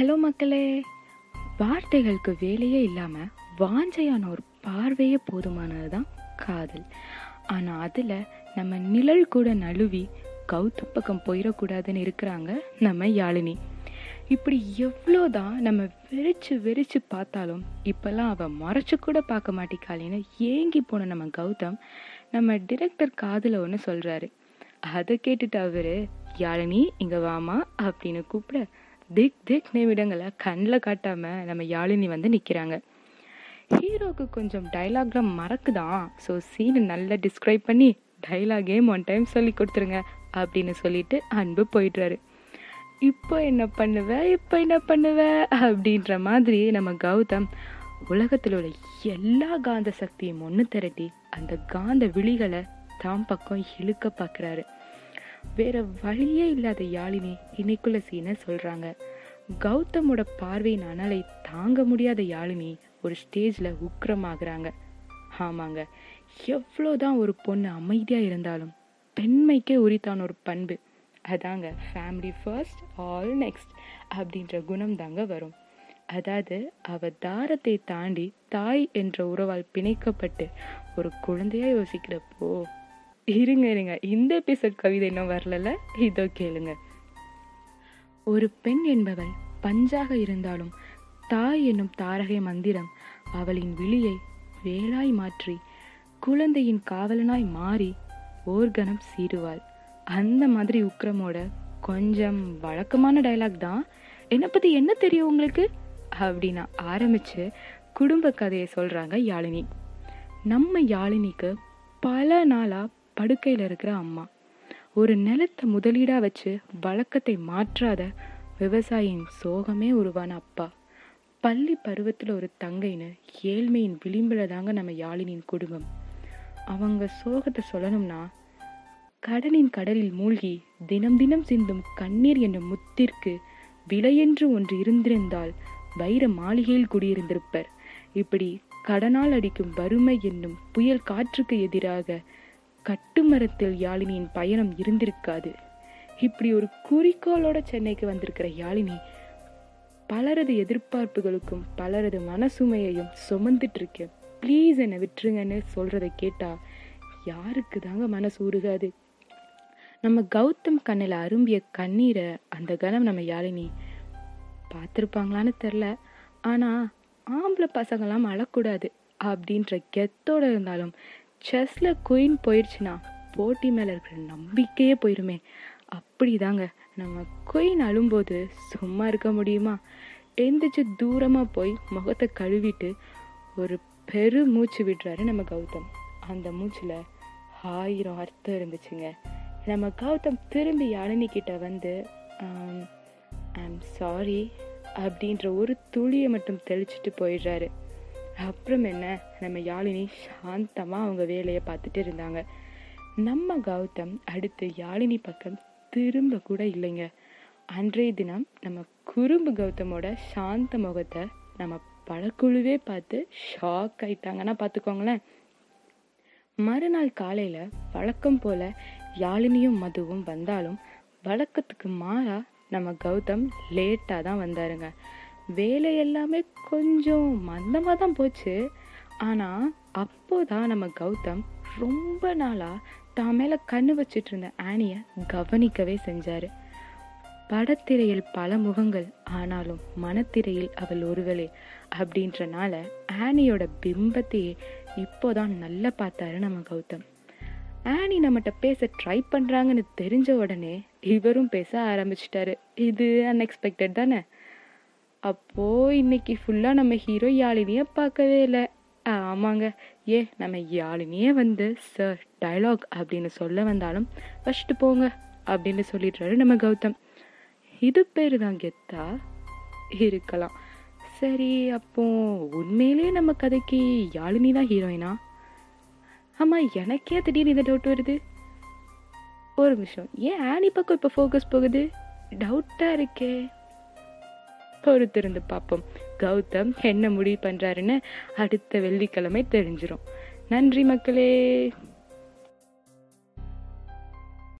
Hello மக்களே. வார்த்தைகளுக்கு வேலையே இல்லாமல் வாஞ்சையான ஒரு பார்வையே போதுமானது தான் காதல். ஆனால் அதில் நம்ம நிழல் கூட நழுவி கௌத்து பக்கம் போயிடக்கூடாதுன்னு இருக்கிறாங்க நம்ம யாழினி. இப்படி எவ்வளோதான் நம்ம வெறிச்சு வெறிச்சு பார்த்தாலும் இப்போல்லாம் அவள் மறைச்சு கூட பார்க்க மாட்டேக்காளின்னு ஏங்கி போன நம்ம கௌதம் நம்ம டிரெக்டர் காதில் ஒன்று சொல்கிறாரு அதை கேட்டுட்டு அவர் யாழினி இங்கே வாமா அப்படின்னு கூப்பிட திக் திக் நிமிடங்களை கண்ணில் காட்டாமல் நம்ம யாழினி வந்து நிற்கிறாங்க ஹீரோவுக்கு கொஞ்சம் டைலாக்லாம் மறக்குதான் ஸோ சீனை நல்லா டிஸ்கிரைப் பண்ணி டைலாகே ஒன் டைம் சொல்லி கொடுத்துருங்க அப்படின்னு சொல்லிட்டு அன்பு போயிடுறாரு. இப்போ என்ன பண்ணுவ? இப்போ என்ன பண்ணுவ? அப்படின்ற மாதிரி நம்ம கௌதம் உலகத்தில் உள்ள எல்லா காந்த சக்தியும் ஒன்று திரட்டி அந்த காந்த விழிகளை தாம் பக்கம் இழுக்க பார்க்குறாரு வேற வழியே இல்லாத யாழினி இன்னைக்குள்ள சீனை சொல்றாங்க. கௌதமோட பார்வையின் அனலை தாங்க முடியாத யாழினி ஒரு ஸ்டேஜில் உக்கிரமாகறாங்க. ஆமாங்க எவ்வளோதான் ஒரு பொண்ணு அமைதியாக இருந்தாலும் பெண்மைக்கே உரித்தான ஒரு பண்பு. அதாங்க ஃபேமிலி ஃபர்ஸ்ட் ஆல் நெக்ஸ்ட் அப்படின்ற குணம் தாங்க வரும். அதாவது அவ தாரத்தை தாண்டி தாய் என்ற உறவால் பிணைக்கப்பட்டு ஒரு குழந்தையா யோசிக்கிறப்போ இருங்க இருங்க. இந்த எபிசோட் கவிதை இன்னும் வரல இதோ கேளுங்க. ஒரு பெண் என்பவள் பஞ்சாக இருந்தாலும் தாய் என்னும் தாரகை மந்திரம் அவளின் விழியை வேலாய் மாற்றி குழந்தையின் காவலனாய் மாறி ஓர்கணம் சீருவாள் அந்த மாதிரி உக்ரமோட கொஞ்சம் வழக்கமான டைலாக் தான். என்னை பத்தி என்ன தெரியும் உங்களுக்கு? அப்படின்னு ஆரம்பிச்சு குடும்ப கதையை சொல்றாங்க யாழினி. நம்ம யாழினிக்கு பல நாளாக படுக்கையில் இருக்கிற அம்மா. ஒரு நிலத்தை முதலீடாக வச்சு வழக்கத்தை மாற்றாத விவசாயியின் சோகமே உருவான அப்பா. பள்ளி பருவத்தில் ஒரு தங்கைன்னு ஏழ்மையின் விளிம்பில் தாங்க நம்ம யாழினியின் குடும்பம். அவங்க சோகத்தை சொல்லணும்னா கடனின் கடலில் மூழ்கி தினம் தினம் சிந்தும் கண்ணீர் என்ற முத்திற்கு விலையென்று ஒன்று இருந்திருந்தால் வைர மாளிகையில் குடியிருந்திருப்பர். இப்படி கடனால் அடிக்கும் வறுமை என்னும் புயல் காற்றுக்கு எதிராக கட்டுமரத்தில் யாழினியின் பயணம் இருந்திருக்காது. இப்படி ஒரு குறிக்கோளோட சென்னைக்கு வந்திருக்கிற யாழினி பலரது எதிர்பார்ப்புகளுக்கும் பலரது மனசுமையையும் சுமந்துட்டு இருக்கேன் ப்ளீஸ் என்னை விட்டுருங்கன்னு சொல்றதை கேட்டா யாருக்கு தாங்க மனசு உருகாது? நம்ம கௌதம் கண்ணில் அரும்பிய கண்ணீரை அந்த கணம் நம்ம யாழினி பார்த்துருப்பாங்களான்னு தெரில ஆனால் ஆம்பளை பசங்களாம் அழக்கூடாது அப்படின்ற கெத்தோட இருந்தாலும் செஸ்ல குயின் போயிடுச்சுன்னா போட்டி மேலே இருக்கிற நம்பிக்கையே போயிருமே. அப்படிதாங்க. நம்ம குயின் அழும்போது சும்மா இருக்க முடியுமா? எந்திரிச்சு தூரமாக போய் முகத்தை கழுவிட்டு ஒரு பெரு மூச்சு விடுறாரு நம்ம கௌதம். அந்த மூச்சில் ஆயிரம் அர்த்தம் இருந்துச்சுங்க. நம்ம கௌதம் திரும்பி யாழினி வந்து ஐம் சாரி அப்படின்ற ஒரு துளியை மட்டும் தெளிச்சிட்டு போயிடுறாரு. அப்புறம் என்ன நம்ம யாழினி சாந்தமாக அவங்க வேலையை பார்த்துட்டு இருந்தாங்க. நம்ம கௌதம் அடுத்து யாழினி பக்கம் திரும்ப கூட இல்லைங்க. அன்றைய தினம் நம்ம குறும்பு கௌதமோட சாந்த முகத்தை நம்ம பழக்குழுவே பார்த்து ஷாக் ஆயிட்டாங்கன்னா பார்த்துக்கோங்களேன். மறுநாள் காலையில வழக்கம் போல யாழினியும் மதுவும் வந்தாலும் வழக்கத்துக்கு மாறா நம்ம கௌதம் லேட்டாக தான் வந்தாருங்க. வேலை எல்லாமே கொஞ்சம் மந்தமாக தான் போச்சு. ஆனால் அப்போதான் நம்ம கௌதம் ரொம்ப நாளாக தான் மேலே கண்ணு வச்சிட்டு இருந்த ஆனியை கவனிக்கவே செஞ்சார். படத்திரையில் பல முகங்கள் ஆனாலும் மனத்திரையில் அவள் ஒருவளே. அப்படின்றனால ஆனியோட பிம்பத்தையே இப்போதான் நல்லா பார்த்தாரு நம்ம கௌதம். ஆனி நம்மகிட்ட பேச ட்ரை பண்ணுறாங்கன்னு தெரிஞ்ச உடனே இவரும் பேச ஆரம்பிச்சிட்டாரு. இது அன்எக்ஸ்பெக்டட் தானே? அப்போ இன்னைக்கு ஃபுல்லா நம்ம ஹீரோ யாழினியை பார்க்கவே இல்லை. ஆமாங்க. ஏ நம்ம யாழினியே வந்து சார் டைலாக் அப்படின்னு சொல்ல வந்தாலும் ஃபஸ்ட்டு போங்க அப்படின்னு சொல்லிடுறாரு நம்ம கௌதம். இது பேர் தான் கெத்தா? இருக்கலாம். சரி அப்போ உண்மையிலேயே நம்ம கதைக்கு யாழினி தான் ஹீரோயினா ஆமாம் எனக்கே திடீர்னு இந்த டவுட் வருது. ஒரு நிமிஷம். ஏன் ஆனி பக்கம் இப்போ ஃபோக்கஸ் போகுது? டவுட்டாக இருக்கே. பொறுத்திருந்து பார்ப்போம். கௌதம் என்ன முடிவு பண்ணுறாருன்னு அடுத்த வெள்ளிக்கிழமை தெரிஞ்சிடும் நன்றி மக்களே.